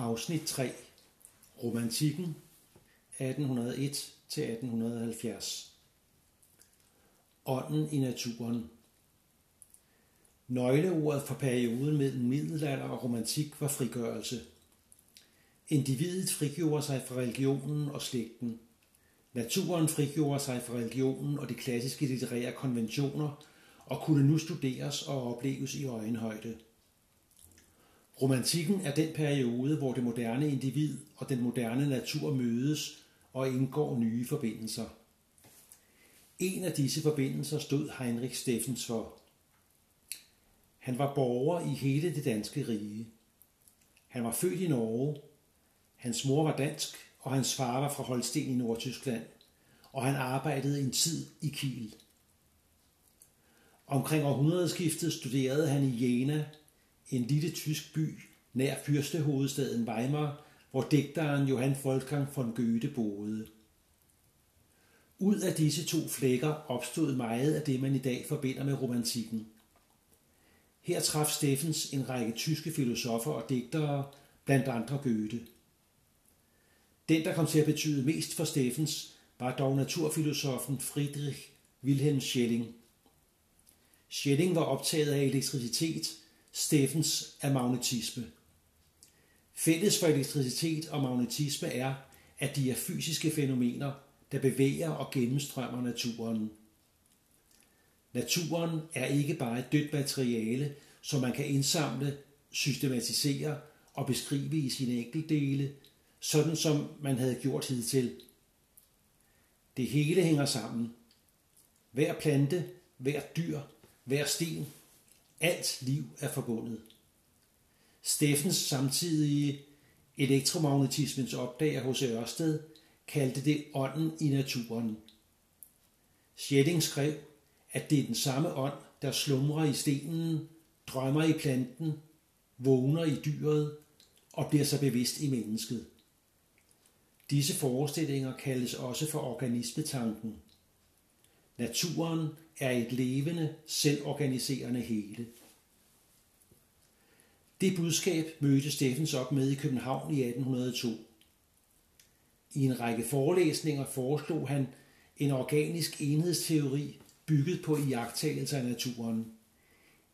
Afsnit 3 Romantikken 1801-1870 Ånden i naturen Nøgleordet for perioden mellem middelalder og romantik var frigørelse. Individet frigjorde sig fra religionen og slægten. Naturen frigjorde sig fra religionen og de klassiske litterære konventioner og kunne nu studeres og opleves i øjenhøjde. Romantikken er den periode, hvor det moderne individ og den moderne natur mødes og indgår nye forbindelser. En af disse forbindelser stod Heinrich Steffens for. Han var borger i hele det danske rige. Han var født i Norge. Hans mor var dansk, og hans far var fra Holsten i Nordtyskland, og han arbejdede en tid i Kiel. Omkring århundredeskiftet studerede han i Jena, en lille tysk by nær fyrstehovedstaden Weimar, hvor digteren Johann Wolfgang von Goethe boede. Ud af disse to flækker opstod meget af det, man i dag forbinder med romantikken. Her traf Steffens en række tyske filosofer og digtere, blandt andre Goethe. Den, der kom til at betyde mest for Steffens, var dog naturfilosofen Friedrich Wilhelm Schelling. Schelling var optaget af elektricitet, Steffens af magnetisme. Fælles for elektricitet og magnetisme er, at de er fysiske fænomener, der bevæger og gennemstrømmer naturen. Naturen er ikke bare et dødt materiale, som man kan indsamle, systematisere og beskrive i sine enkeltdele, sådan som man havde gjort hidtil. Det hele hænger sammen. Hver plante, hver dyr, hver sten, alt liv er forbundet. Steffens samtidige elektromagnetismens opdager hos Ørsted kaldte det ånden i naturen. Schelling skrev, at det er den samme ånd, der slumrer i stenen, drømmer i planten, vågner i dyret og bliver så bevidst i mennesket. Disse forestillinger kaldes også for organismetanken. Naturen er et levende, selvorganiserende hele. Det budskab mødte Steffens op med i København i 1802. I en række forelæsninger foreslog han en organisk enhedsteori bygget på iagttagelser af naturen,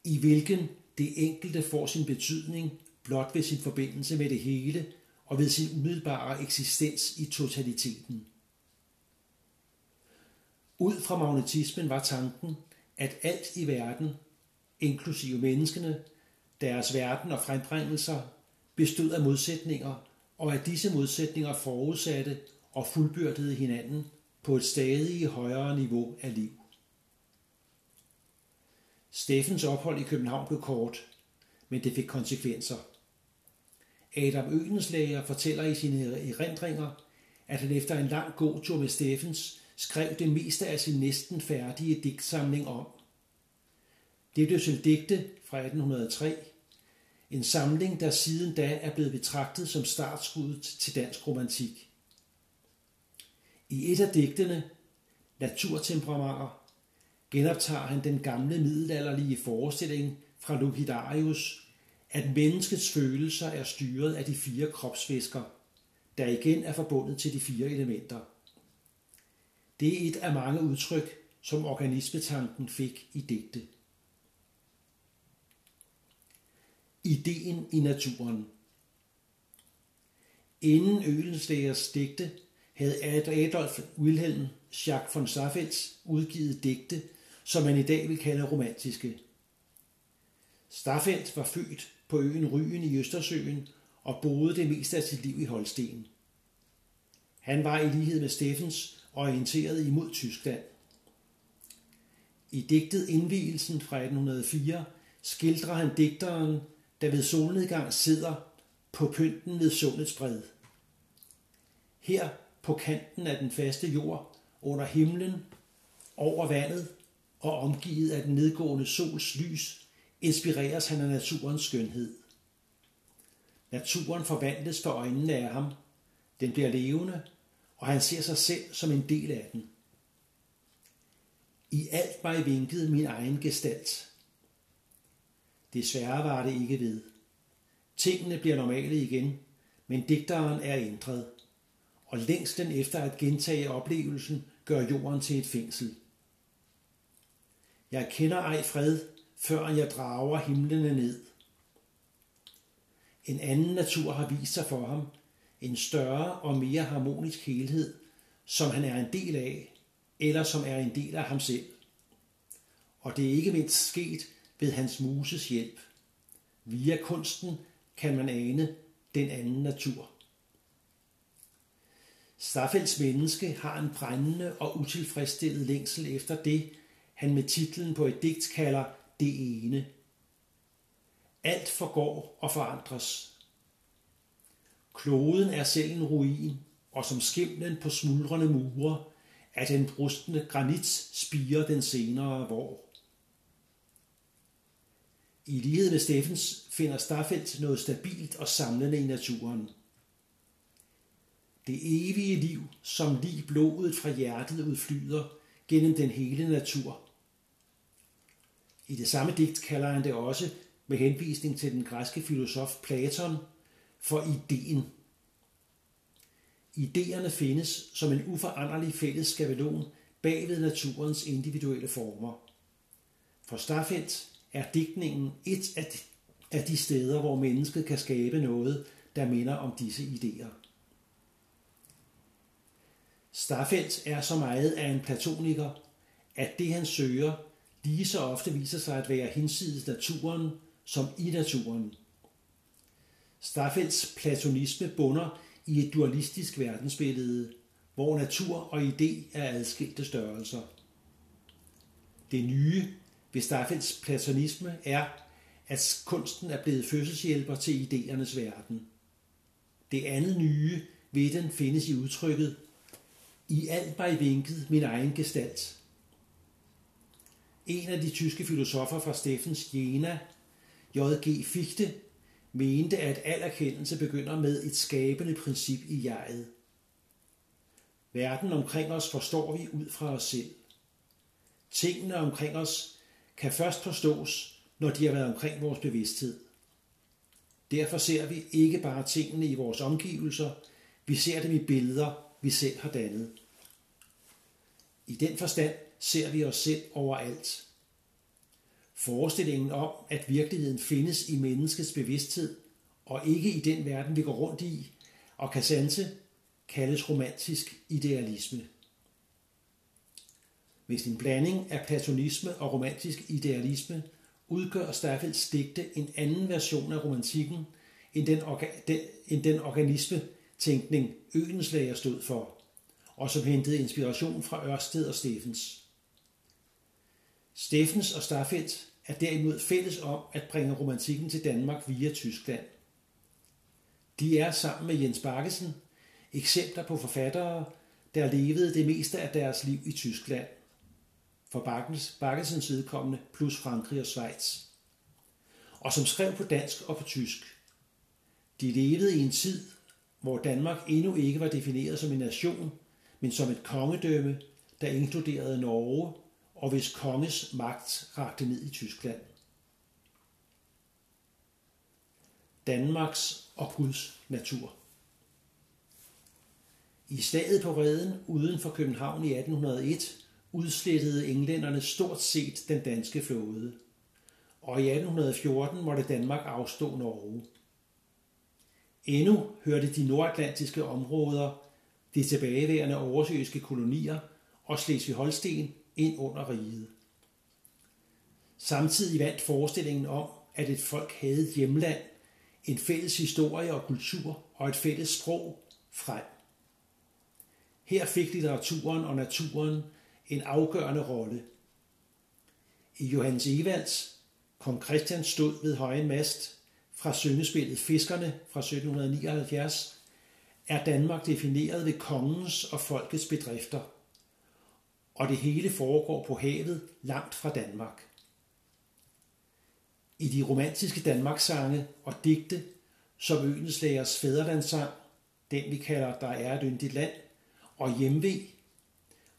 i hvilken det enkelte får sin betydning blot ved sin forbindelse med det hele og ved sin umiddelbare eksistens i totaliteten. Ud fra magnetismen var tanken, at alt i verden, inklusive menneskene, deres verden og frembringelser, bestod af modsætninger, og at disse modsætninger forudsatte og fuldbyrdede hinanden på et stadig højere niveau af liv. Steffens ophold i København blev kort, men det fik konsekvenser. Adam Ødenslager fortæller i sine erindringer, at han efter en lang god tur med Steffens skrev det meste af sin næsten færdige digtsamling om. Det blev til digte fra 1803, en samling, der siden da er blevet betragtet som startskuddet til dansk romantik. I et af digtene, Naturtemperamenter, genoptager han den gamle middelalderlige forestilling fra Lucidarius, at menneskets følelser er styret af de fire kropsvæsker, der igen er forbundet til de fire elementer. Det er et af mange udtryk, som organismetanken fik i digte. Ideen i naturen Inden Ølenslagers digte havde Adolf Wilhelm Jacques von Safetz udgivet digte, som man i dag vil kalde romantiske. Staffelt var født på øen Ryen i Østersøen og boede det meste af sit liv i Holsten. Han var i lighed med Steffens orienteret imod Tyskland. I digtet Indvielsen fra 1804 skildrer han digteren, der ved solnedgang sidder på pynten ved sundets bred. Her på kanten af den faste jord, under himlen, over vandet og omgivet af den nedgående sols lys, inspireres han af naturens skønhed. Naturen forvandles for øjnene af ham. Den bliver levende, og han ser sig selv som en del af den. I alt var i vinket min egen gestalt. Desværre var det ikke ved. Tingene bliver normale igen, men digteren er ændret, og længsten efter at gentage oplevelsen gør jorden til et fængsel. Jeg kender ej fred, før jeg drager himlene ned. En anden natur har vist sig for ham, en større og mere harmonisk helhed, som han er en del af, eller som er en del af ham selv. Og det er ikke mindst sket ved hans muses hjælp. Via kunsten kan man ane den anden natur. Staffels menneske har en brændende og utilfredsstillet længsel efter det, han med titlen på et digt kalder det ene. Alt forgår og forandres. Kloden er selv en ruin, og som skimlen på smuldrende mure at den brustne granit spiger den senere vor. I lighed med Steffens finder Staffelt noget stabilt og samlende i naturen. Det evige liv, som lige blodet fra hjertet udflyder gennem den hele natur. I det samme digt kalder han det også, med henvisning til den græske filosof Platon, for ideen. Ideerne findes som en uforanderlig fælles skabelon bagved naturens individuelle former. For Staffelt er digtningen et af de steder, hvor mennesket kan skabe noget, der minder om disse idéer. Staffelt er så meget af en platoniker, at det han søger lige så ofte viser sig at være hinsides naturen som i naturen. Staffelts platonisme bunder i et dualistisk verdensbillede, hvor natur og idé er adskilte størrelser. Det nye ved Staffelts platonisme er, at kunsten er blevet fødselshjælper til idéernes verden. Det andet nye ved den findes i udtrykket i alt mig vinket min egen gestalt. En af de tyske filosofer fra Steffens Jena, J.G. Fichte, mente, at al erkendelse begynder med et skabende princip i jeget. Verden omkring os forstår vi ud fra os selv. Tingene omkring os kan først forstås, når de har været omkring vores bevidsthed. Derfor ser vi ikke bare tingene i vores omgivelser, vi ser dem i billeder, vi selv har dannet. I den forstand ser vi os selv overalt. Forestillingen om, at virkeligheden findes i menneskets bevidsthed, og ikke i den verden, vi går rundt i, og kan sanse, kaldes romantisk idealisme. Hvis en blanding af platonisme og romantisk idealisme udgør Staffels digte en anden version af romantikken, end den, orga- den, end den organisme-tænkning Øenslager stod for, og som hentede inspiration fra Ørsted og Steffens. Steffens og Staffelt er derimod fælles om at bringe romantikken til Danmark via Tyskland. De er sammen med Jens Bakkesen eksempler på forfattere, der levede det meste af deres liv i Tyskland. For Bakkesens vedkommende plus Frankrig og Schweiz. Og som skrev på dansk og på tysk. De levede i en tid, hvor Danmark endnu ikke var defineret som en nation, men som et kongedømme, der inkluderede Norge, og hvis konges magt rakte ned i Tyskland. Danmarks og Guds natur. I stedet på Reden uden for København i 1801 udslettede englænderne stort set den danske flåde, og i 1814 måtte Danmark afstå Norge. Endnu hørte de nordatlantiske områder, de tilbageværende oversøiske kolonier og Slesvig-Holsten ind under riget. Samtidig vandt forestillingen om, at et folk havde et hjemland, en fælles historie og kultur og et fælles sprog frem. Her fik litteraturen og naturen en afgørende rolle. I Johannes Evalds Kong Christian stod ved højen mast fra syngespillet Fiskerne fra 1779 er Danmark defineret ved kongens og folkets bedrifter – og det hele foregår på havet langt fra Danmark. I de romantiske Danmarkssange og digte, som Øenslagers fædrelandssang, den vi kalder Der er et yndigt land, og Hjemve,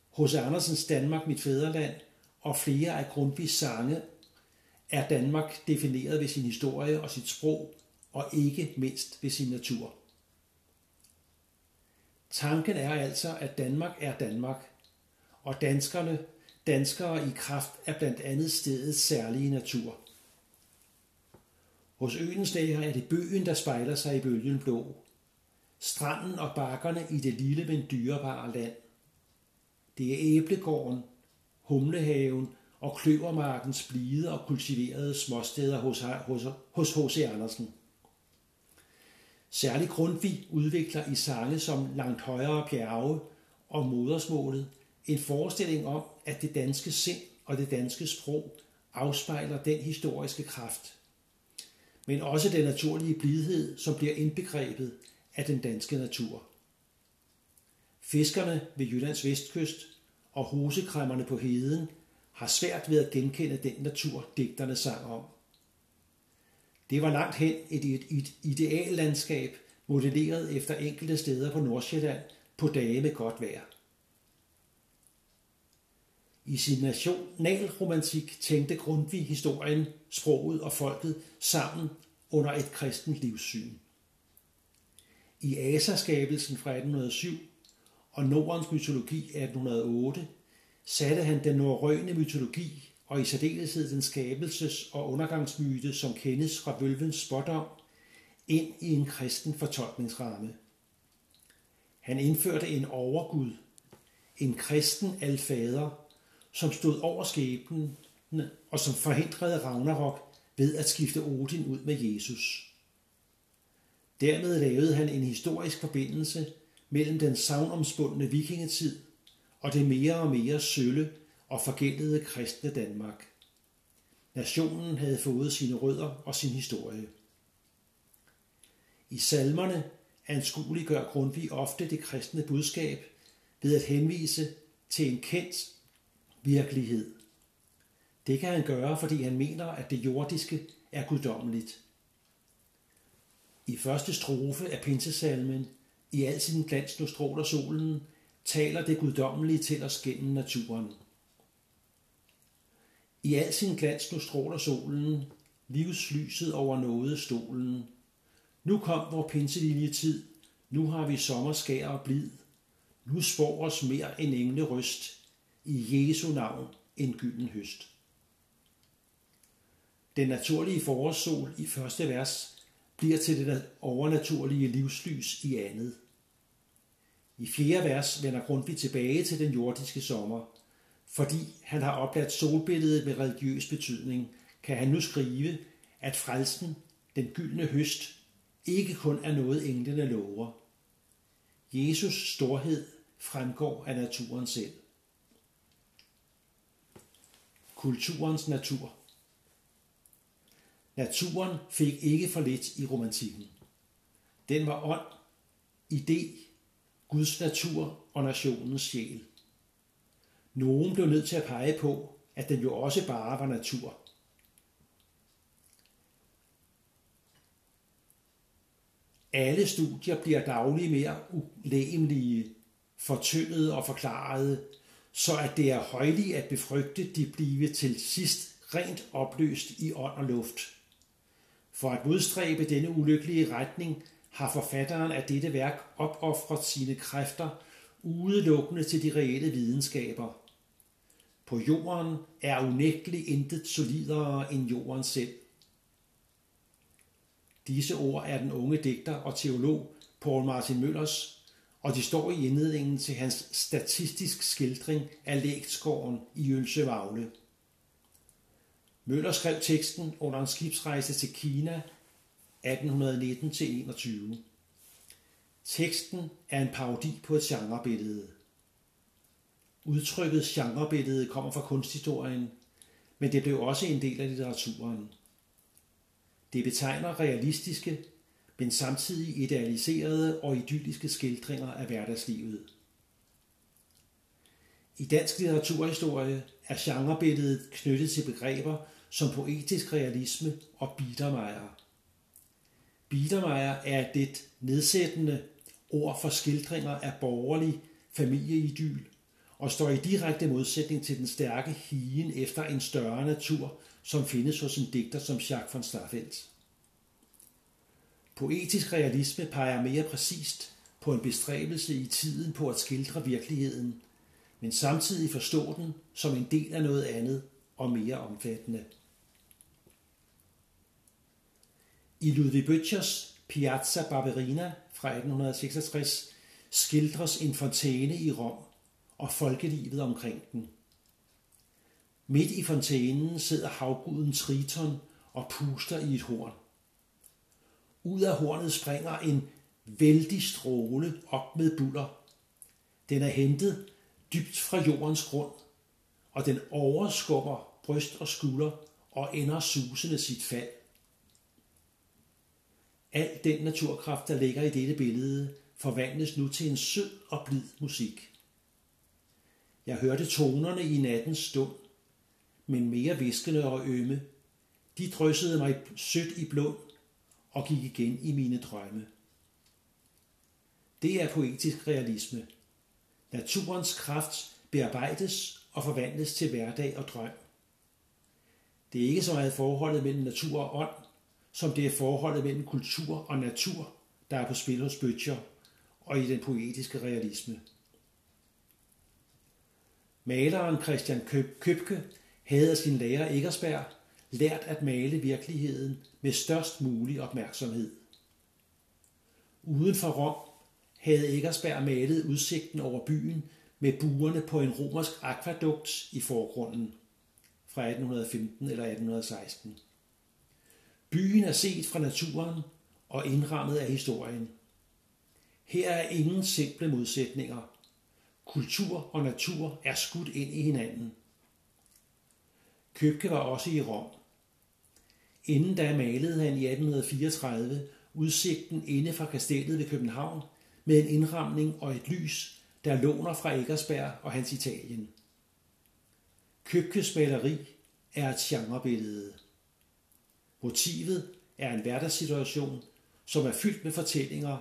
hos Andersens Danmark mit fæderland og flere af Grundtvigs sange, er Danmark defineret ved sin historie og sit sprog, og ikke mindst ved sin natur. Tanken er altså, at Danmark er Danmark, og danskerne, danskere i kraft af blandt andet stedets særlige natur. Hos øens læger er det bøgen, der spejler sig i bølgen blå. Stranden og bakkerne i det lille, men dyrebare land. Det er æblegården, humlehaven og kløvermarkens blide og kultiverede småsteder hos, hos, hos H.C. Andersen. Særligt Grundtvig udvikler i sange som Langt højere bjerge og Modersmålet en forestilling om, at det danske sind og det danske sprog afspejler den historiske kraft, men også den naturlige blidhed, som bliver indbegrebet af den danske natur. Fiskerne ved Jyllands vestkyst og hosekræmmerne på heden har svært ved at genkende den natur, digterne sang om. Det var langt hen et, et, et ideallandskab, modelleret efter enkelte steder på Nordsjælland på dage med godt vejr. I sin nationalromantik tænkte Grundtvig historien, sproget og folket sammen under et kristent livssyn. I Asaskabelsen fra 1807 og Nordens mytologi 1808 satte han den norrøne mytologi og i særdeleshed den skabelses- og undergangsmyte, som kendes fra vølvens spådom, ind i en kristen fortolkningsramme. Han indførte en overgud, en kristen alfader, som stod over skæbnen og som forhindrede Ragnarok ved at skifte Odin ud med Jesus. Dermed lavede han en historisk forbindelse mellem den savnomspundne vikingetid og det mere og mere sølle og forgældede kristne Danmark. Nationen havde fået sine rødder og sin historie. I salmerne anskueliggør Grundtvig ofte det kristne budskab ved at henvise til en kendt virkelighed. Det kan han gøre, fordi han mener, at det jordiske er guddommeligt. I første strofe af Pinsesalmen, i al sin glans nu stråler solen, taler det guddommelige til os gennem naturen. I al sin glans nu stråler solen, livslyset over noget stolen. Nu kom vor pinseliljetid, nu har vi sommerskær og blid. Nu spår os mere end engle røst, i Jesu navn en gylden høst. Den naturlige forårssol i første vers bliver til det overnaturlige livslys i andet. I fjerde vers vender Grundtvig tilbage til den jordiske sommer. Fordi han har opladt solbilledet med religiøs betydning, kan han nu skrive, at frelsen, den gyldne høst, ikke kun er noget englene lover. Jesus storhed fremgår af naturen selv. Kulturens natur Naturen fik ikke for lidt i romantikken. Den var ånd, idé, Guds natur og nationens sjæl. Nogen blev nødt til at pege på, at den jo også bare var natur. Alle studier bliver dagligt mere ulæmelige, fortyndede og forklarede, så at det er højligt at befrygte, de blive til sidst rent opløst i ånd og luft. For at modstræbe denne ulykkelige retning har forfatteren af dette værk opoffret sine kræfter udelukkende til de reelle videnskaber. På jorden er unægteligt intet solidere end jorden selv. Disse ord er den unge digter og teolog Paul Martin Møllers, og de står i indledningen til hans statistisk skildring af lægtskåren i Ølsevagle. Møller skrev teksten under en skibsrejse til Kina 1819-21. Teksten er en parodi på et genrebillede. Udtrykket genrebillede kommer fra kunsthistorien, men det blev også en del af litteraturen. Det betegner realistiske, men samtidig idealiserede og idylliske skildringer af hverdagslivet. I dansk litteraturhistorie er genrebilledet knyttet til begreber som poetisk realisme og Biedermeier. Biedermeier er det nedsættende ord for skildringer af borgerlig familieidyl og står i direkte modsætning til den stærke higen efter en større natur, som findes hos en digter som Jacques von Starfeldt. Poetisk realisme peger mere præcist på en bestræbelse i tiden på at skildre virkeligheden, men samtidig forstå den som en del af noget andet og mere omfattende. I Ludwig Böttchers Piazza Barberina fra 1866 skildres en fontæne i Rom og folkelivet omkring den. Midt i fontænen sidder havguden Triton og puster i et horn. Ud af hornet springer en vældig stråle op med buller. Den er hentet dybt fra jordens grund, og den overskubber bryst og skulder og ender susende sit fald. Al den naturkraft, der ligger i dette billede, forvandles nu til en sød og blid musik. Jeg hørte tonerne i nattens stund, men mere viskende og ømme. De dryssede mig sødt i blod og gik igen i mine drømme. Det er poetisk realisme. Naturens kraft bearbejdes og forvandles til hverdag og drøm. Det er ikke så meget forholdet mellem natur og ånd, som det er forholdet mellem kultur og natur, der er på spil hos Bøtcher og i den poetiske realisme. Maleren Christian Købke havde af sin lærer Eggersberg lært at male virkeligheden med størst mulig opmærksomhed. Uden for Rom havde Eggersberg malet udsigten over byen med buerne på en romersk akvadukt i forgrunden fra 1815 eller 1816. Byen er set fra naturen og indrammet af historien. Her er ingen simple modsætninger. Kultur og natur er skudt ind i hinanden. Købke var også i Rom. Inden da malede han i 1834 udsigten inde fra kastellet ved København med en indramning og et lys, der låner fra Eggersberg og hans Italien. Købkes maleri er et genrebillede. Motivet er en hverdagssituation, som er fyldt med fortællinger,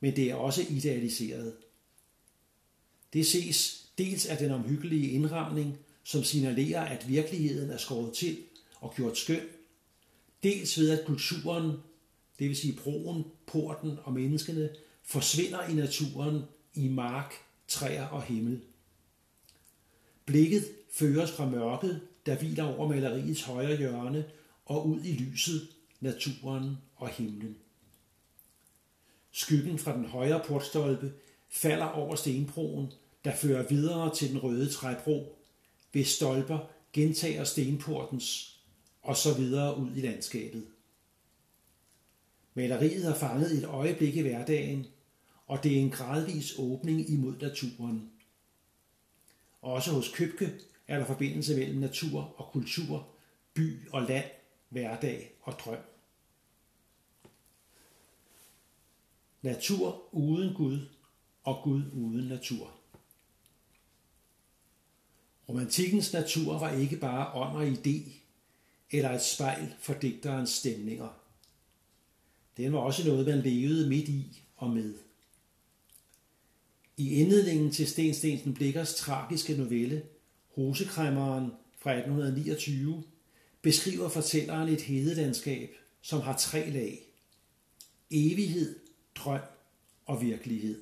men det er også idealiseret. Det ses dels af den omhyggelige indramning, som signalerer, at virkeligheden er skåret til og gjort skøn, dels ved at kulturen, det vil sige broen, porten og menneskene, forsvinder i naturen i mark, træer og himmel. Blikket føres fra mørket, der hviler over maleriets højre hjørne, og ud i lyset, naturen og himlen. Skyggen fra den højre portstolpe falder over stenbroen, der fører videre til den røde træbro, hvis stolper gentager stenportens og så videre ud i landskabet. Maleriet har fanget et øjeblik i hverdagen, og det er en gradvis åbning imod naturen. Også hos Købke er der forbindelse mellem natur og kultur, by og land, hverdag og drøm. Natur uden Gud og Gud uden natur. Romantikkens natur var ikke bare ånd og idé, eller et spejl for digterens stemninger. Den var også noget, man levede midt i og med. I indledningen til Sten Stensen Blikkers tragiske novelle, Rosekræmmeren fra 1829, beskriver fortælleren et hedelandskab, som har tre lag. Evighed, drøm og virkelighed.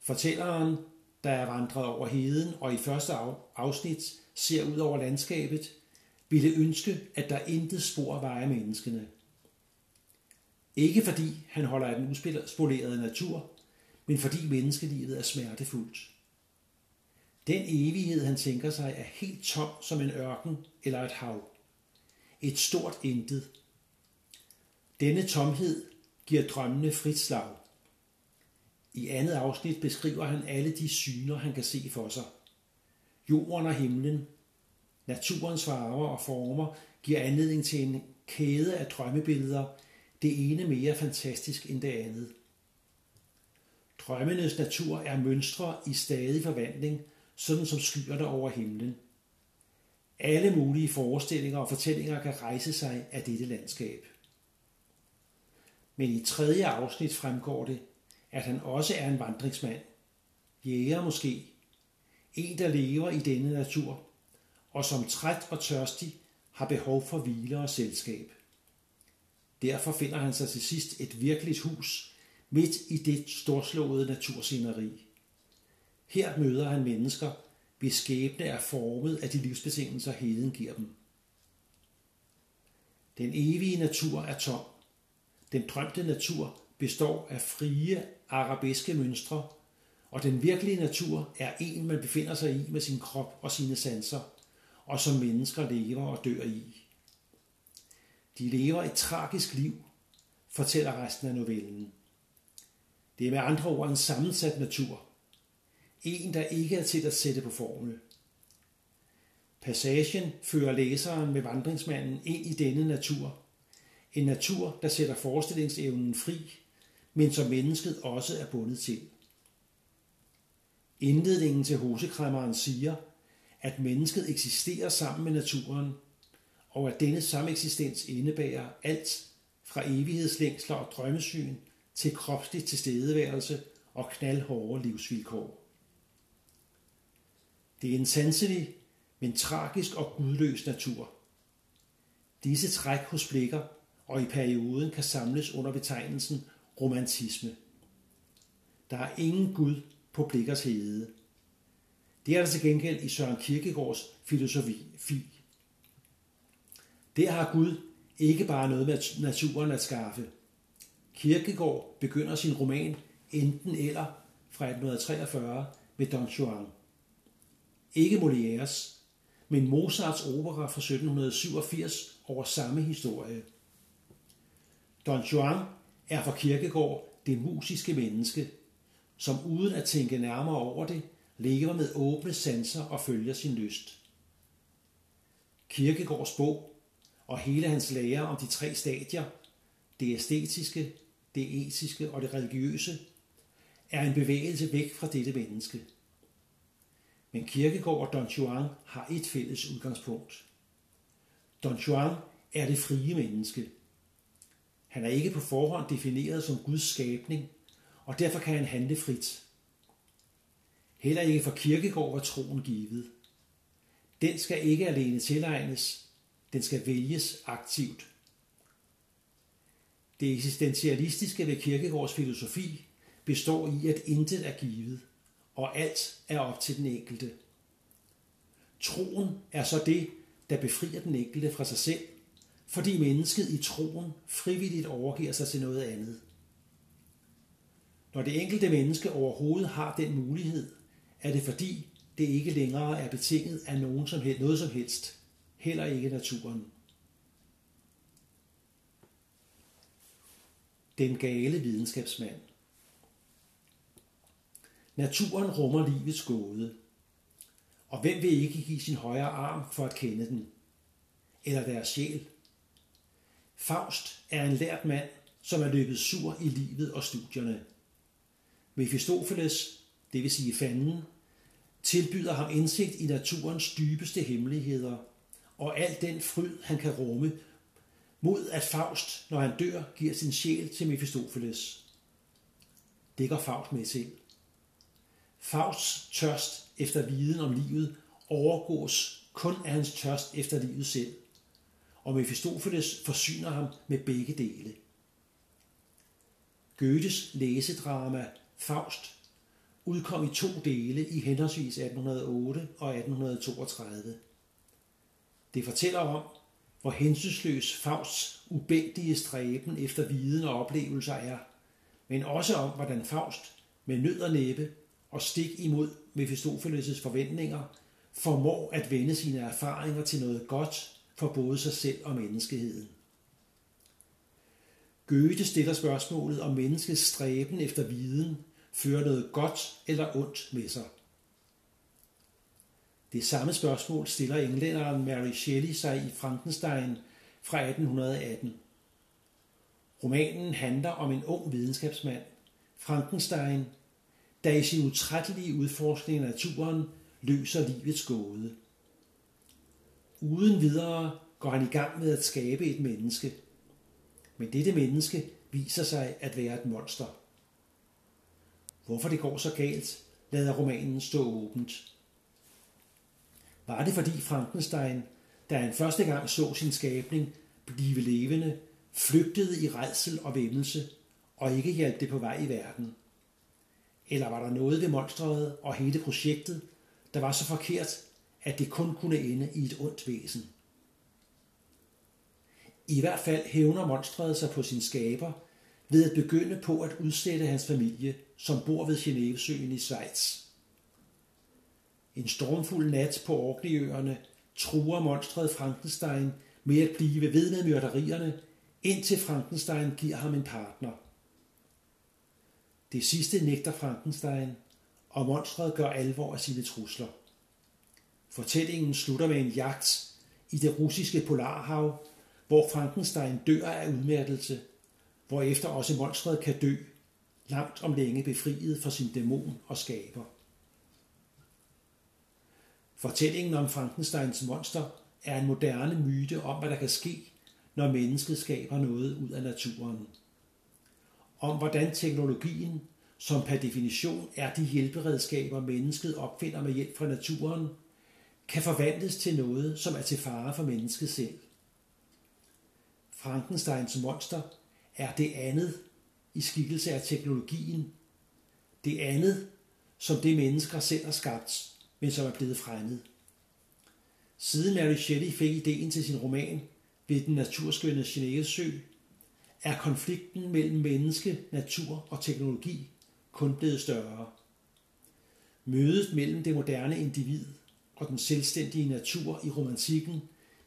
Fortælleren, der er vandret over heden og i første afsnit ser ud over landskabet, ville ønske, at der intet spor var af menneskene. Ikke fordi han holder af den uspolerede natur, men fordi menneskelivet er smertefuldt. Den evighed, han tænker sig, er helt tom som en ørken eller et hav. Et stort intet. Denne tomhed giver drømmene frit slag. I andet afsnit beskriver han alle de syner, han kan se for sig. Jorden og himlen, naturens farver og former giver anledning til en kæde af drømmebilleder, det ene mere fantastisk end det andet. Drømmenes natur er mønstre i stadig forvandling, sådan som skyerne over himlen. Alle mulige forestillinger og fortællinger kan rejse sig af dette landskab. Men i tredje afsnit fremgår det, at han også er en vandringsmand. Jæger måske. En, der lever i denne natur, og som træt og tørstig har behov for hvile og selskab. Derfor finder han sig til sidst et virkeligt hus midt i det storslåede natursceneri. Her møder han mennesker, hvis skæbne er formet af de livsbetingelser, heden giver dem. Den evige natur er tom. Den drømte natur består af frie arabeske mønstre, og den virkelige natur er en, man befinder sig i med sin krop og sine sanser, og som mennesker lever og dør i. De lever et tragisk liv, fortæller resten af novellen. Det er med andre ord en sammensat natur. En, der ikke er til at sætte på formel. Passagen fører læseren med vandringsmanden ind i denne natur. En natur, der sætter forestillingsevnen fri, men som mennesket også er bundet til. Indledningen til hosekræmmeren siger, at mennesket eksisterer sammen med naturen, og at denne sameksistens indebærer alt fra evighedslængsler og drømmesyn til kropslig tilstedeværelse og knaldhårde livsvilkår. Det er en sanselig, men tragisk og gudløs natur. Disse træk hos blikker og i perioden kan samles under betegnelsen romantisme. Der er ingen Gud på blikkers hede. Det er der til gengæld i Søren Kierkegaards filosofi. Der har Gud ikke bare noget med naturen at skaffe. Kierkegaard begynder sin roman Enten eller fra 1843 med Don Juan. Ikke Molières, men Mozarts opera fra 1787 over samme historie. Don Juan er for Kierkegaard det musiske menneske, som uden at tænke nærmere over det, lever med åbne sanser og følger sin lyst. Kierkegaards bog og hele hans lære om de tre stadier, det æstetiske, det etiske og det religiøse, er en bevægelse væk fra dette menneske. Men Kierkegaard og Don Juan har et fælles udgangspunkt. Don Juan er det frie menneske. Han er ikke på forhånd defineret som Guds skabning, og derfor kan han handle frit. Heller ikke for Kierkegaard var troen givet. Den skal ikke alene tilegnes, den skal vælges aktivt. Det eksistentialistiske ved Kierkegaards filosofi består i, at intet er givet, og alt er op til den enkelte. Troen er så det, der befrier den enkelte fra sig selv, fordi mennesket i troen frivilligt overgiver sig til noget andet. Når det enkelte menneske overhovedet har den mulighed, er det fordi, det ikke længere er betinget af nogen som helst, noget som helst, heller ikke naturen. Den gale videnskabsmand. Naturen rummer livets gåde, og hvem vil ikke give sin højre arm for at kende den? Eller deres sjæl? Faust er en lært mand, som er løbet sur i livet og studierne. Mephistopheles, det vil sige fanden, tilbyder ham indsigt i naturens dybeste hemmeligheder og al den fryd, han kan rumme, mod at Faust, når han dør, giver sin sjæl til Mephistopheles. Det går Faust med til. Fausts tørst efter viden om livet overgås kun af hans tørst efter livet selv, og Mephistopheles forsyner ham med begge dele. Goethes læsedrama Faust udkom i to dele i henholdsvis 1808 og 1832. Det fortæller om, hvor hensynsløs Fausts ubændige stræben efter viden og oplevelser er, men også om, hvordan Faust med nød og næppe og stik imod Mephistopheles' forventninger formår at vende sine erfaringer til noget godt for både sig selv og menneskeheden. Goethe stiller spørgsmålet om menneskets stræben efter viden fører noget godt eller ondt med sig. Det samme spørgsmål stiller englænderen Mary Shelley sig i Frankenstein fra 1818. Romanen handler om en ung videnskabsmand, Frankenstein, der i sin utrættelige udforskning af naturen løser livets gåde. Uden videre går han i gang med at skabe et menneske. Men dette menneske viser sig at være et monster. Hvorfor det går så galt, lader romanen stå åbent. Var det fordi Frankenstein, da han første gang så sin skabning blive levende, flygtede i redsel og vemmelse, og ikke hjalp det på vej i verden? Eller var der noget ved monstret og hele projektet, der var så forkert, at det kun kunne ende i et ondt væsen? I hvert fald hævner monstret sig på sin skaber ved at begynde på at udsætte hans familie, som bor ved Genevesøen i Schweiz. En stormfuld nat på Orkneyøerne truer monstret Frankenstein med at blive ved med myrderierne, indtil Frankenstein giver ham en partner. Det sidste nægter Frankenstein, og monstret gør alvor af sine trusler. Fortællingen slutter med en jagt i det russiske polarhav, hvor Frankenstein dør af udmattelse, efter også monstret kan dø, langt om længe befriet fra sin dæmon og skaber. Fortællingen om Frankensteins monster er en moderne myte om, hvad der kan ske, når mennesket skaber noget ud af naturen. Om hvordan teknologien, som per definition er de hjælperedskaber, mennesket opfinder med hjælp fra naturen, kan forvandles til noget, som er til fare for mennesket selv. Frankensteins monster er det andet i skikkelse af teknologien. Det andet, som det mennesker selv har skabt, men som er blevet fremmed. Siden Mary Shelley fik ideen til sin roman ved den naturskønne Genevesø, er konflikten mellem menneske, natur og teknologi kun blevet større. Mødet mellem det moderne individ og den selvstændige natur i romantikken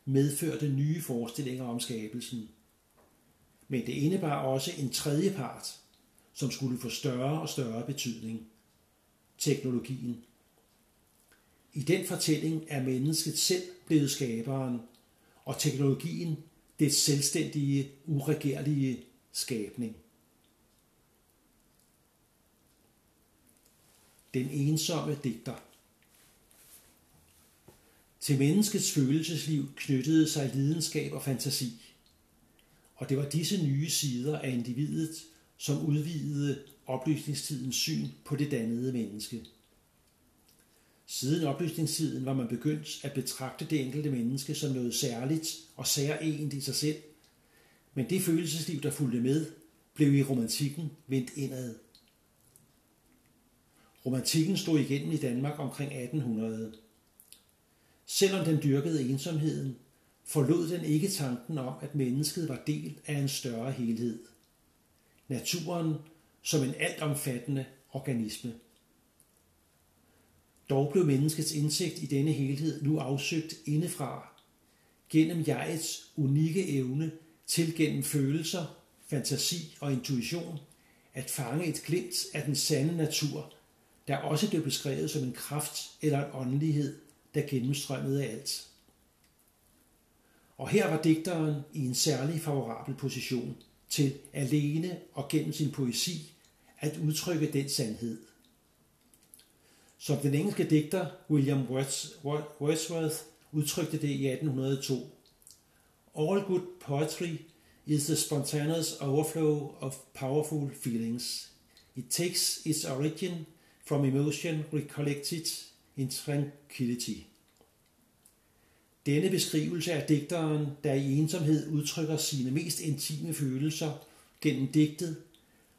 medførte nye forestillinger om skabelsen. Men det indebar også en tredje part, som skulle få større og større betydning. Teknologien. I den fortælling er mennesket selv blevet skaberen, og teknologien det selvstændige, uregerlige skabning. Den ensomme digter Til menneskets følelsesliv knyttede sig lidenskab og fantasi. Og det var disse nye sider af individet, som udvidede oplysningstidens syn på det dannede menneske. Siden oplysningstiden var man begyndt at betragte det enkelte menneske som noget særligt og særligt i sig selv. Men det følelsesliv, der fulgte med, blev i romantikken vendt indad. Romantikken stod igennem i Danmark omkring 1800. Selvom den dyrkede ensomheden, forlod den ikke tanken om, at mennesket var del af en større helhed. Naturen som en altomfattende organisme. Dog blev menneskets indsigt i denne helhed nu afsøgt indefra, gennem jegets unikke evne til gennem følelser, fantasi og intuition at fange et glimt af den sande natur, der også blev beskrevet som en kraft eller en åndelighed, der gennemstrømmede alt. Og her var digteren i en særlig favorabel position til alene og gennem sin poesi at udtrykke den sandhed. Som den engelske digter William Wordsworth udtrykte det i 1802. All good poetry is the spontaneous overflow of powerful feelings. It takes its origin from emotion recollected in tranquility. Denne beskrivelse af digteren, der i ensomhed udtrykker sine mest intime følelser gennem digtet,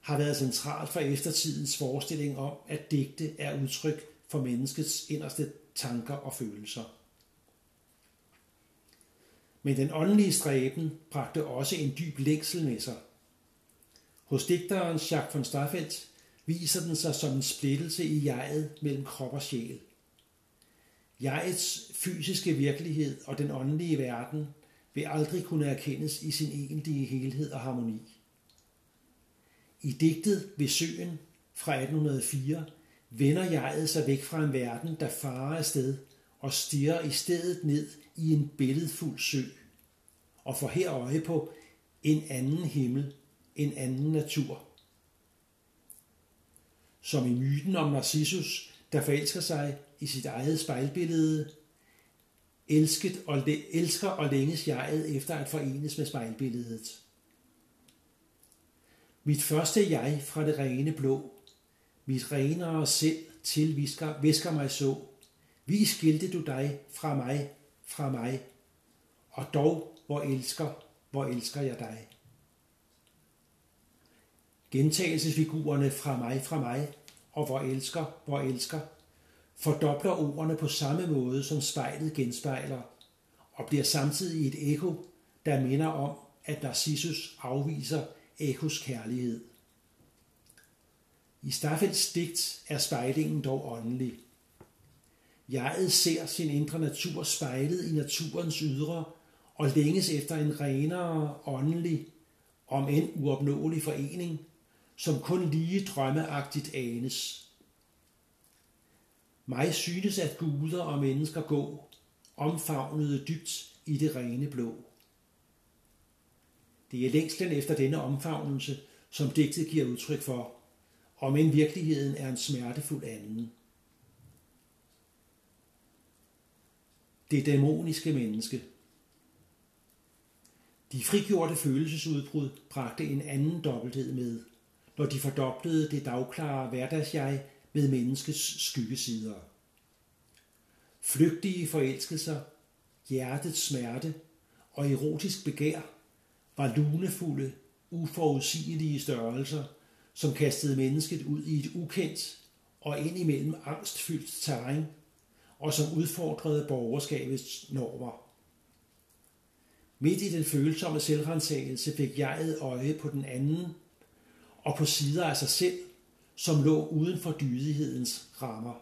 har været central for eftertidens forestilling om, at digte er udtryk for menneskets inderste tanker og følelser. Men den åndelige stræben bragte også en dyb længsel med sig. Hos digteren Jacques von Staffeldt viser den sig som en splittelse i jeget mellem krop og sjæl. Jegets fysiske virkelighed og den åndelige verden vil aldrig kunne erkendes i sin egentlige helhed og harmoni. I digtet ved søen fra 1804 vender jeget sig væk fra en verden, der farer afsted og stiger i stedet ned i en billedfuld sø og får her øje på en anden himmel, en anden natur. Som i myten om Narcissus, der forelsker sig i sit eget spejlbillede, elsket og elsker og længes jeget efter at forenes med spejlbilledet. Mit første jeg fra det rene blå, mit renere selv til visker, visker mig så. Vi skilte du dig fra mig, fra mig, og dog, hvor elsker, hvor elsker jeg dig. Gentagelsesfigurerne fra mig, fra mig, og hvor elsker, hvor elsker, fordobler ordene på samme måde som spejlet genspejler, og bliver samtidig et ekko, der minder om, at Narcissus afviser ekos kærlighed. I Staffels digt er spejlingen dog åndelig. Jeget ser sin indre natur spejlet i naturens ydre og længes efter en renere åndelig, om end uopnåelig forening, som kun lige drømmeagtigt anes. Mig synes, at guder og mennesker gå, omfavnede dybt i det rene blå. Det er længslen efter denne omfavnelse, som digtet giver udtryk for, om end virkeligheden er en smertefuld anden. Det dæmoniske menneske. De frigjorte følelsesudbrud bragte en anden dobbelthed med, når de fordoblede det dagklare hverdagsjeg ved menneskets skyggesider. Flygtige forelskelser, hjertets smerte og erotisk begær var lunefulde, uforudsigelige størrelser, som kastede mennesket ud i et ukendt og indimellem angstfyldt terræn, og som udfordrede borgerskabets normer. Midt i den følsomme selvrensagelse fik jeget øje på den anden og på sider af sig selv, som lå uden for dydighedens rammer.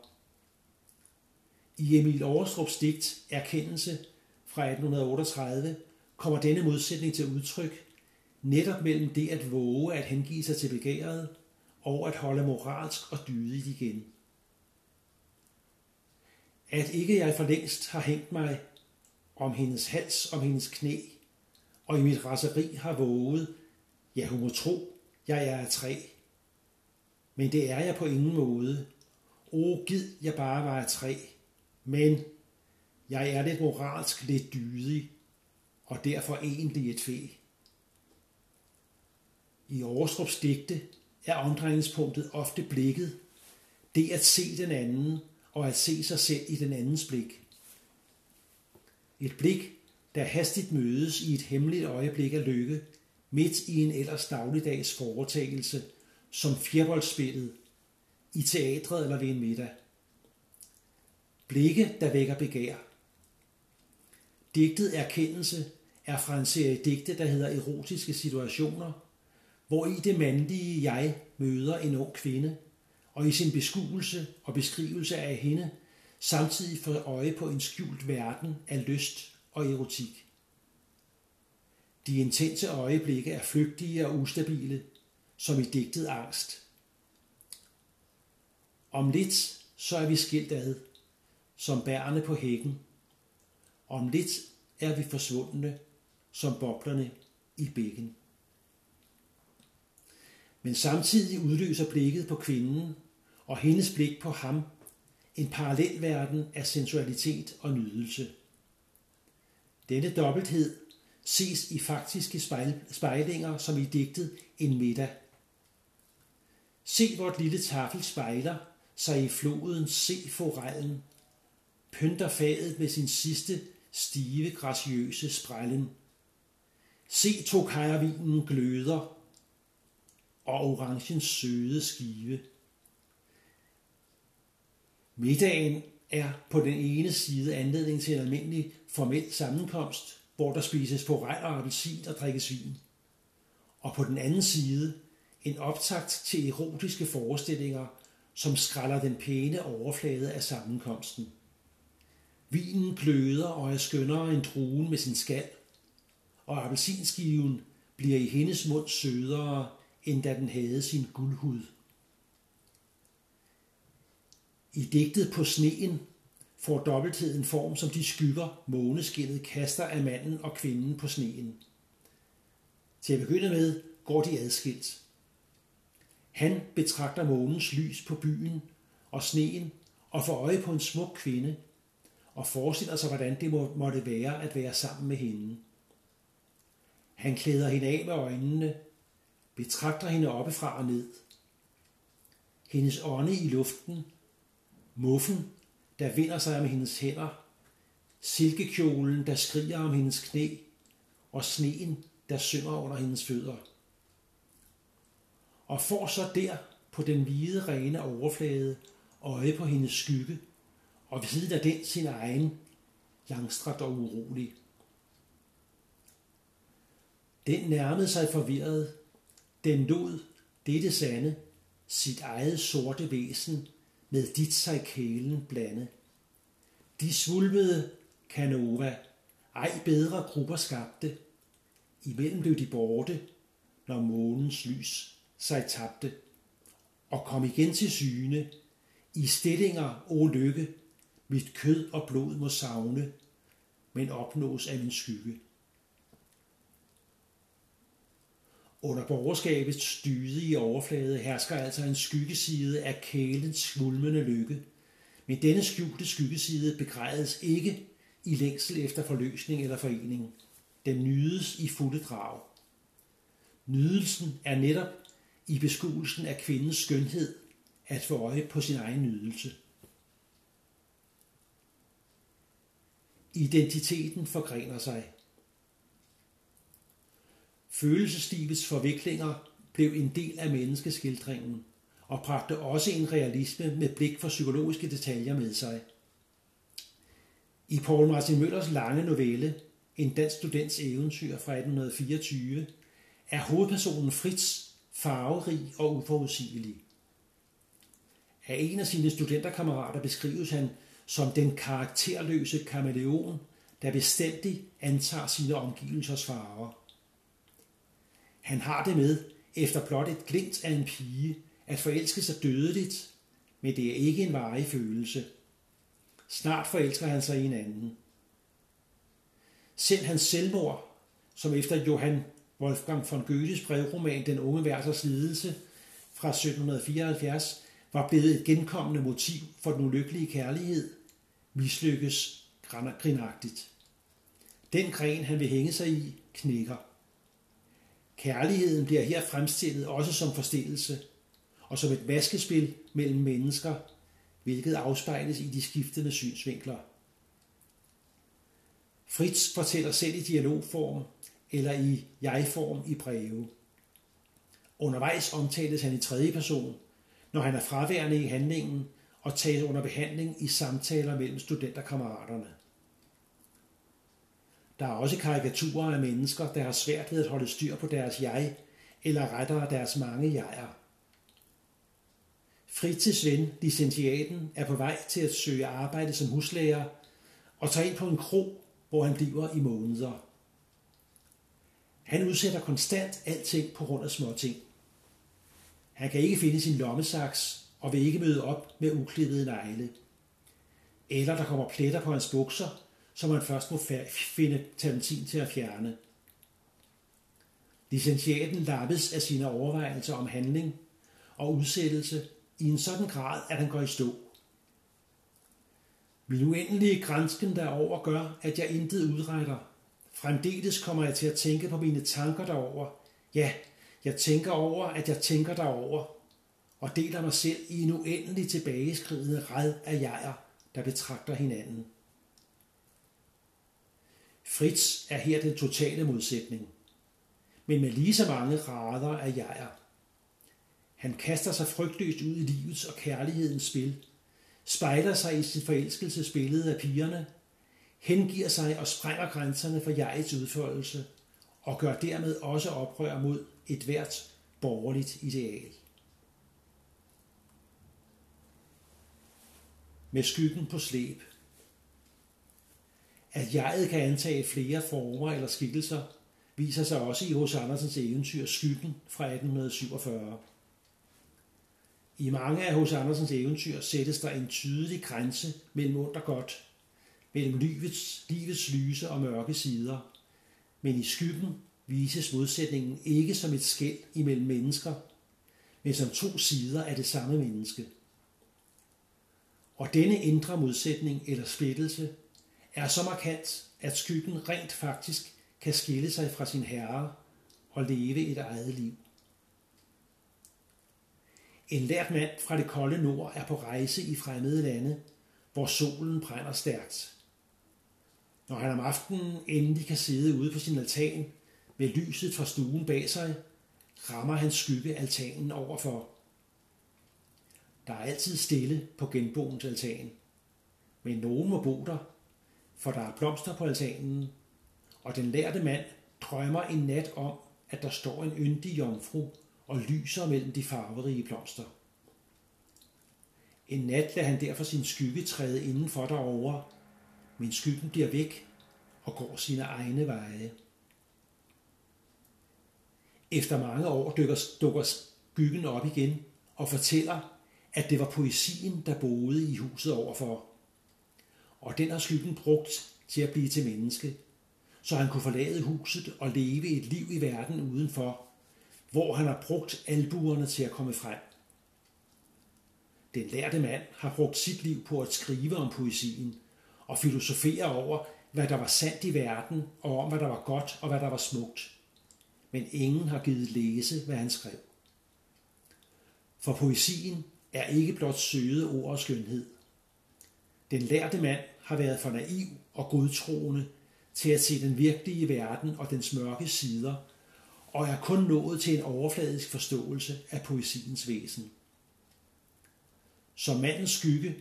I Emil Aarstrups digt Erkendelse fra 1838 kommer denne modsætning til udtryk netop mellem det at våge at hengive sig til begæret og at holde moralsk og dydigt igen. At ikke jeg for længst har hængt mig om hendes hals, om hendes knæ, og i mit raseri har våget, ja hun må tro, jeg er af træ. Men det er jeg på ingen måde. O, gid jeg bare var af træ. Men jeg er lidt moralsk lidt dydig, og derfor egentlig et fæ. I Aarhus digte er omdrejningspunktet ofte blikket, det at se den anden og at se sig selv i den andens blik. Et blik, der hastigt mødes i et hemmeligt øjeblik af lykke, midt i en ellers dagligdags foretagelse, som fjerboldspillet, i teatret eller ved en middag. Blikke, der vækker begær. Digtet Erkendelse er fra en serie digte, der hedder Erotiske situationer, hvor i det mandlige jeg møder en ung kvinde, og i sin beskuelse og beskrivelse af hende samtidig får øje på en skjult verden af lyst og erotik. De intense øjeblikke er flygtige og ustabile, som i digtet angst. Om lidt så er vi skilt ad, som bærne på hækken. Om lidt er vi forsvundne, som boblerne i bækken. Men samtidig udløser blikket på kvinden og hendes blik på ham en parallelverden af sensualitet og nydelse. Denne dobbelthed ses i faktiske spejlinger som i digtet En middag. Se vort lille tafel spejler sig i floden, se forellen, pynter fadet med sin sidste stive, graciøse sprællen. Se tokajervinen gløder, og orangens søde skive. Middagen er på den ene side anledning til en almindelig formel sammenkomst, hvor der spises forrejl og appelsin og drikkes vin. Og på den anden side en optakt til erotiske forestillinger, som skræller den pæne overflade af sammenkomsten. Vinen gløder og er skønnere end druen med sin skal, og appelsinskiven bliver i hendes mund sødere, end da den havde sin guldhud. I digtet på sneen får dobbeltheden form som de skygger, måneskinnet kaster af manden og kvinden på sneen. Til at begynde med går de adskilt. Han betragter månens lys på byen og sneen og får øje på en smuk kvinde og forestiller sig, hvordan det må, måtte være at være sammen med hende. Han klæder hende af med øjnene, betragter hende oppefra og ned. Hendes ånde i luften, muffen, der vinder sig om hendes hænder, silkekjolen, der skriger om hendes knæ, og sneen, der synger under hendes fødder og får så der på den hvide, rene overflade øje på hendes skygge, og ved siden af den sin egen, langstrakt og urolig. Den nærmede sig forvirret. Den lod, dette sande, sit eget sorte væsen med dit sig kælen blande. De svulmede Canova, ej bedre grupper skabte. Imellem blev de borte, når månens lys sig tabte, og kom igen til syne. I stillinger, o lykke, mit kød og blod må savne, men opnås af min skygge. Under borgerskabets i overflade hersker altså en skyggeside af kælens svulmende lykke. Men denne skjulte skyggeside begrædes ikke i længsel efter forløsning eller forening. Den nydes i fulde drag. Nydelsen er netop i beskuelsen af kvindens skønhed at få øje på sin egen nydelse. Identiteten forgrener sig. Følelseslivets forviklinger blev en del af menneskeskildringen og bragte også en realisme med blik for psykologiske detaljer med sig. I Paul Martin Møllers lange novelle En dansk students eventyr fra 1824 er hovedpersonen Fritz farverig og uforudsigelig. Af en af sine studenterkammerater beskrives han som den karakterløse kameleon, der bestandig antager sine omgivelsers farver. Han har det med, efter blot et glimt af en pige, at forelske sig dødeligt, men det er ikke en varig følelse. Snart forelsker han sig i en anden. Selv hans selvmord, som efter Johan Wolfgang von Goethes brevroman Den unge værters lidelse fra 1774, var blevet et genkommende motiv for den ulykkelige kærlighed, mislykkes grinagtigt. Den gren, han vil hænge sig i, knækker. Kærligheden bliver her fremstillet også som forstillelse og som et vaskespil mellem mennesker, hvilket afspejles i de skiftende synsvinkler. Fritz fortæller selv i dialogform eller i jeg-form i breve. Undervejs omtales han i tredje person, når han er fraværende i handlingen og tages under behandling i samtaler mellem studenterkammeraterne. Der er også karikaturer af mennesker, der har svært ved at holde styr på deres jeg, eller rettere deres mange jeger. Fritzes ven, licentiaten, er på vej til at søge arbejde som huslærer og tager ind på en kro, hvor han bliver i måneder. Han udsætter konstant alting på grund af småting. Han kan ikke finde sin lommesaks og vil ikke møde op med uklippede negle. Eller der kommer pletter på hans bukser, som man først må finde talentin til at fjerne. Licentiaten lappes af sine overvejelser om handling og udsættelse i en sådan grad, at han går i stå. Min uendelige grænsken derover gør, at jeg intet udretter. Fremdeles kommer jeg til at tænke på mine tanker derover. Ja, jeg tænker over, at jeg tænker derover, og deler mig selv i en uendelig tilbageskridende red af jeger, der betragter hinanden. Fritz er her den totale modsætning, men med lige så mange rader af jeger. Han kaster sig frygtløst ud i livets og kærlighedens spil, spejler sig i sit forelskelsesbillede af pigerne, hengiver sig og sprænger grænserne for jegets udførelse, og gør dermed også oprør mod et hvert borgerligt ideal. Med skyggen på slæb. At jeget kan antage flere former eller skikkelser, viser sig også i H.C. Andersens eventyr Skyggen fra 1847. I mange af H.C. Andersens eventyr sættes der en tydelig grænse mellem ondt og godt, mellem livets, livets lyse og mørke sider. Men i skyggen vises modsætningen ikke som et skæld imellem mennesker, men som to sider af det samme menneske. Og denne indre modsætning eller splittelse er så markant, at skyggen rent faktisk kan skille sig fra sin herre og leve et eget liv. En lært mand fra det kolde nord er på rejse i fremmede lande, hvor solen brænder stærkt. Når han om aftenen endelig kan sidde ude på sin altan med lyset fra stuen bag sig, rammer hans skygge altanen overfor. Der er altid stille på genboens altan, men nogen må bo der, for der er blomster på altanen, og den lærte mand drømmer en nat om, at der står en yndig jomfru og lyser mellem de farverige blomster. En nat lader han derfor sin skygge træde indenfor derovre, men skyggen bliver væk og går sine egne veje. Efter mange år dykker, dukker skyggen op igen og fortæller, at det var poesien, der boede i huset overfor. Og den har skyggen brugt til at blive til menneske, så han kunne forlade huset og leve et liv i verden udenfor, hvor han har brugt albuerne til at komme frem. Den lærte mand har brugt sit liv på at skrive om poesien og filosofere over, hvad der var sandt i verden, og om hvad der var godt og hvad der var smukt. Men ingen har givet læse, hvad han skrev. For poesien er ikke blot søde ord og skønhed. Den lærte mand har været for naiv og godtroende til at se den virkelige verden og dens mørke sider, og er kun nået til en overfladisk forståelse af poesiens væsen. Som mandens skygge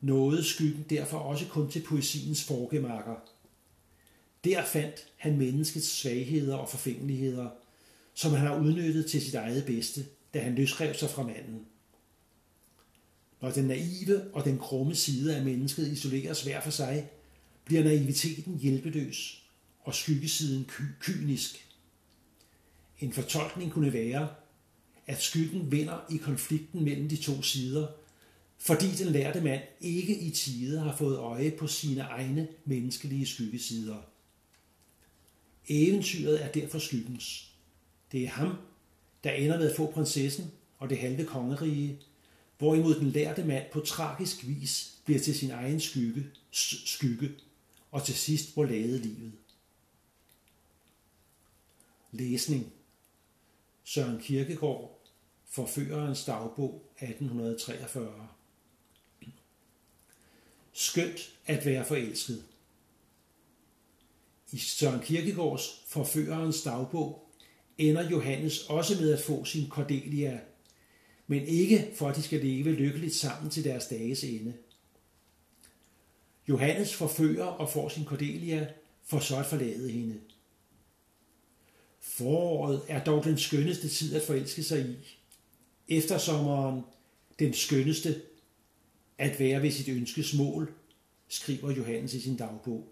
nåede skyggen derfor også kun til poesiens forgemakker. Der fandt han menneskets svagheder og forfængeligheder, som han har udnyttet til sit eget bedste, da han løsrev sig fra manden. Når den naive og den krumme side af mennesket isoleres hver for sig, bliver naiviteten hjælpeløs og skyggesiden ky- kynisk. En fortolkning kunne være, at skyggen vinder i konflikten mellem de to sider, fordi den lærte mand ikke i tide har fået øje på sine egne menneskelige skyggesider. Eventyret er derfor skyggens. Det er ham, der ender med at få prinsessen og det halve kongerige, hvorimod den lærte mand på tragisk vis bliver til sin egen skygge, skygge og til sidst må lade livet. Læsning Søren Kirkegaard Forførerens dagbog 1843 Skønt at være forelsket I Søren Kirkegaards Forførerens dagbog ender Johannes også med at få sin Cordelia men ikke for at de skal leve lykkeligt sammen til deres dages ende. Johannes forfører og får sin Cordelia, for så at forlade hende. Foråret er dog den skønneste tid at forelske sig i. Eftersommeren den skønneste at være ved sit ønskes mål, skriver Johannes i sin dagbog.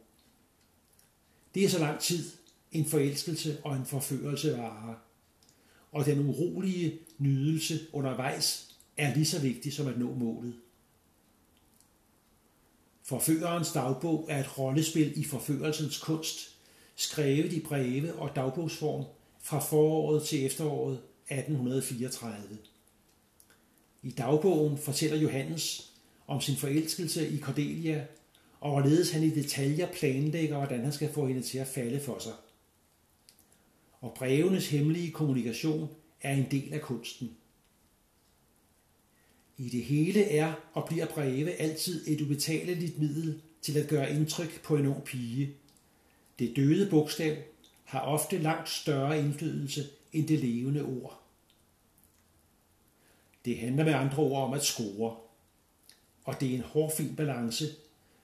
Det er så lang tid en forelskelse og en forførelse varer og den urolige nydelse undervejs er lige så vigtig som at nå målet. Forførerens dagbog er et rollespil i forførelsens kunst, skrevet i breve og dagbogsform fra foråret til efteråret 1834. I dagbogen fortæller Johannes om sin forelskelse i Cordelia, og hvorledes han i detaljer planlægger, hvordan han skal få hende til at falde for sig og brevenes hemmelige kommunikation er en del af kunsten. I det hele er og bliver breve altid et ubetaleligt middel til at gøre indtryk på en ung pige. Det døde bogstav har ofte langt større indflydelse end det levende ord. Det handler med andre ord om at score. Og det er en hårfin balance,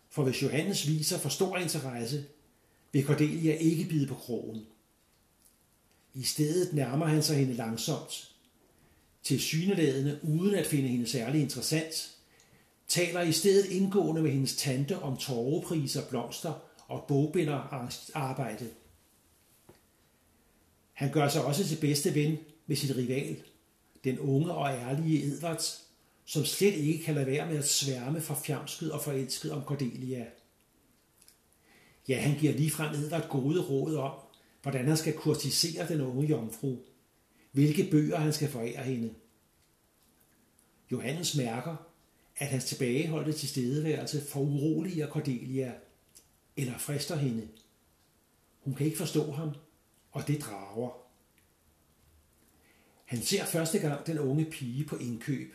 for hvis Johannes viser for stor interesse, vil Cordelia ikke bide på krogen. I stedet nærmer han sig hende langsomt. Til syneladende, uden at finde hende særlig interessant, taler i stedet indgående med hendes tante om torvepriser, blomster og bogbinderarbejde. Han gør sig også til bedste ven med sit rival, den unge og ærlige Edvards, som slet ikke kan lade være med at sværme for fjamsket og forelsket om Cordelia. Ja, han giver ligefrem Edvard gode råd om, hvordan han skal kurtisere den unge jomfru, hvilke bøger han skal forære hende. Johannes mærker, at hans tilbageholdte tilstedeværelse foruroliger Cordelia, eller frister hende. Hun kan ikke forstå ham, og det drager. Han ser første gang den unge pige på indkøb.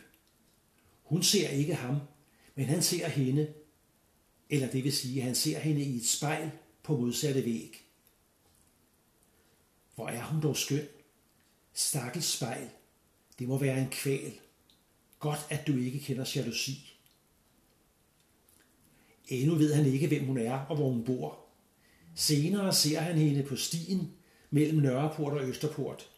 Hun ser ikke ham, men han ser hende, eller det vil sige, at han ser hende i et spejl på modsatte væg. Hvor er hun dog skøn, Stakkels spejl, det må være en kval. Godt, at du ikke kender jalousi. Endnu ved han ikke, hvem hun er og hvor hun bor. Senere ser han hende på stien mellem Nørreport og Østerport.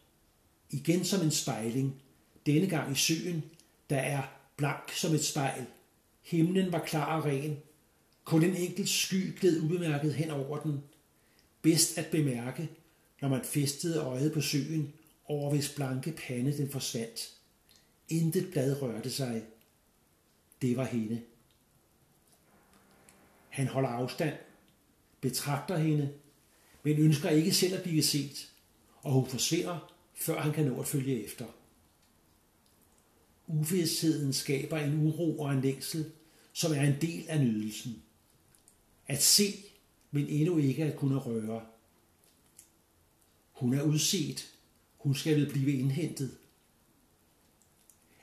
Igen som en spejling, denne gang i søen, der er blank som et spejl. Himlen var klar og ren. Kun en enkelt sky gled ubemærket hen over den. Bedst at bemærke, når man festede øjet på søen, over hvis blanke pande den forsvandt. Intet blad rørte sig. Det var hende. Han holder afstand, betragter hende, men ønsker ikke selv at blive set, og hun forsvinder, før han kan nå at følge efter. Uvidsheden skaber en uro og en længsel, som er en del af nydelsen. At se, men endnu ikke at kunne røre. Hun er udset. Hun skal vel blive indhentet.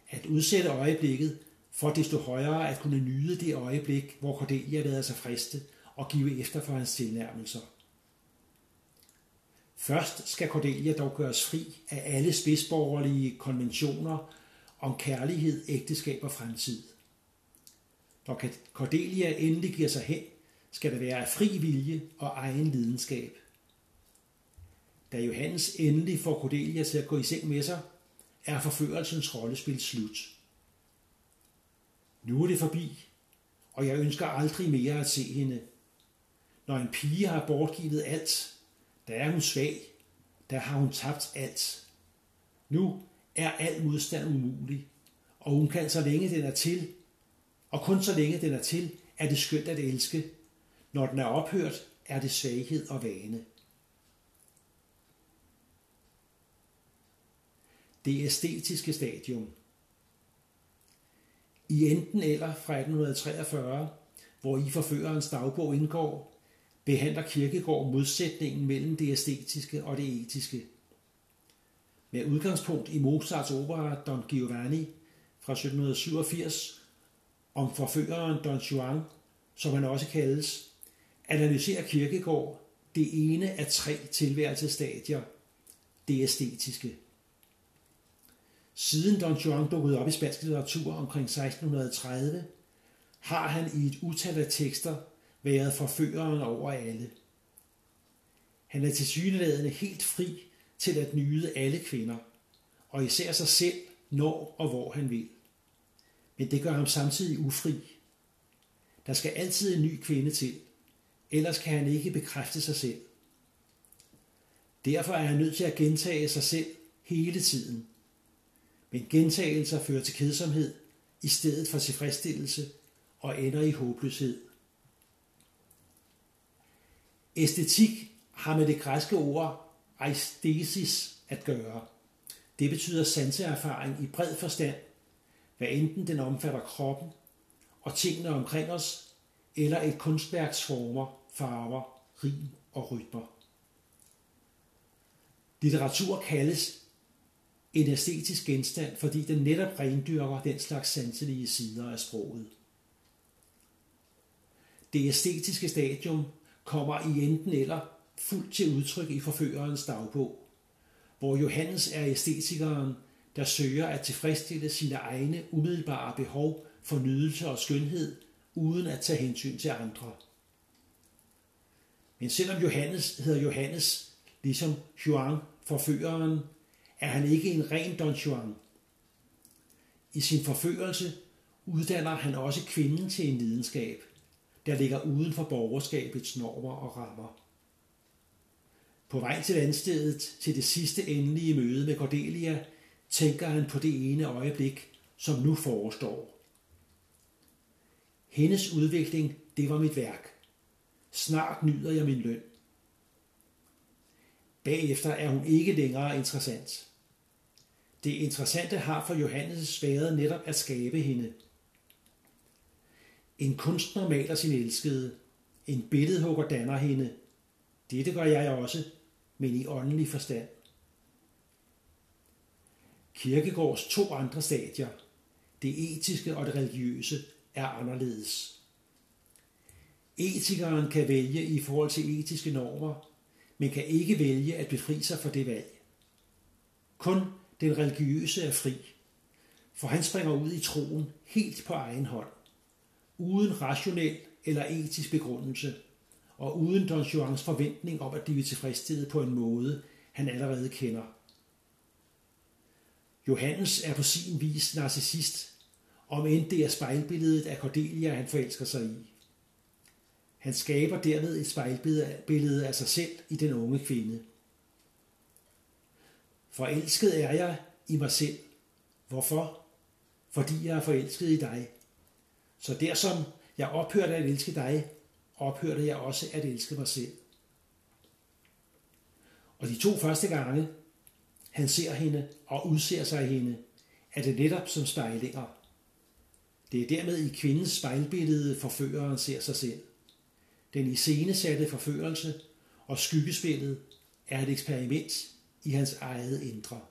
At udsætte øjeblikket, for desto højere at kunne nyde det øjeblik, hvor Cordelia lader sig friste og give efter for hans tilnærmelser. Først skal Cordelia dog gøres fri af alle spidsborgerlige konventioner om kærlighed, ægteskab og fremtid. Når Cordelia endelig giver sig hen, skal det være af fri vilje og egen lidenskab. Da Johannes endelig får Cordelia til at gå i seng med sig, er forførelsens rollespil slut. Nu er det forbi, og jeg ønsker aldrig mere at se hende. Når en pige har bortgivet alt, der er hun svag, der har hun tabt alt. Nu er al modstand umulig, og hun kan så længe den er til, og kun så længe den er til, er det skønt at elske. Når den er ophørt, er det svaghed og vane. Det æstetiske stadium. I enten eller fra 1843, hvor i forførerens dagbog indgår, behandler Kirkegård modsætningen mellem det æstetiske og det etiske. Med udgangspunkt i Mozarts opera Don Giovanni fra 1787 om forføreren Don Juan, som han også kaldes, analyserer Kirkegård det ene af tre tilværelsestadier, det æstetiske. Siden Don Juan dukkede op i spansk litteratur omkring 1630, har han i et utal af tekster været forføreren over alle. Han er til syneladende helt fri til at nyde alle kvinder, og især sig selv, når og hvor han vil. Men det gør ham samtidig ufri. Der skal altid en ny kvinde til, ellers kan han ikke bekræfte sig selv. Derfor er han nødt til at gentage sig selv hele tiden. Men gentagelser fører til kedsomhed i stedet for tilfredsstillelse og ender i håbløshed. Æstetik har med det græske ord aesthesis at gøre. Det betyder sanseerfaring i bred forstand, hvad enten den omfatter kroppen og tingene omkring os, eller et kunstværks former, farver, rim og rytmer. Litteratur kaldes en æstetisk genstand, fordi den netop rendyrker den slags sanselige sider af sproget. Det æstetiske stadium kommer i enten eller fuldt til udtryk i forførerens dagbog, hvor Johannes er æstetikeren, der søger at tilfredsstille sine egne umiddelbare behov for nydelse og skønhed, uden at tage hensyn til andre. Men selvom Johannes hedder Johannes, ligesom Juan, forføreren, er han ikke en ren Don Juan. I sin forførelse uddanner han også kvinden til en lidenskab – der ligger uden for borgerskabets normer og rammer. På vej til landstedet til det sidste endelige møde med Cordelia, tænker han på det ene øjeblik, som nu forestår. Hendes udvikling, det var mit værk. Snart nyder jeg min løn. Bagefter er hun ikke længere interessant. Det interessante har for Johannes været netop at skabe hende – en kunstner maler sin elskede. En billedhugger danner hende. Dette gør jeg også, men i åndelig forstand. Kirkegårds to andre stadier, det etiske og det religiøse, er anderledes. Etikeren kan vælge i forhold til etiske normer, men kan ikke vælge at befri sig for det valg. Kun den religiøse er fri, for han springer ud i troen helt på egen hånd, uden rationel eller etisk begrundelse, og uden Don Juans forventning om at blive tilfredsstillet på en måde, han allerede kender. Johannes er på sin vis narcissist, om end det er spejlbilledet af Cordelia, han forelsker sig i. Han skaber derved et spejlbillede af sig selv i den unge kvinde. Forelsket er jeg i mig selv. Hvorfor? Fordi jeg er forelsket i dig. Så der som jeg ophørte at elske dig, ophørte jeg også at elske mig selv. Og de to første gange, han ser hende og udser sig hende, er det netop som spejlinger. Det er dermed i kvindens spejlbillede, forføreren ser sig selv. Den iscenesatte forførelse og skyggespillet er et eksperiment i hans eget indre.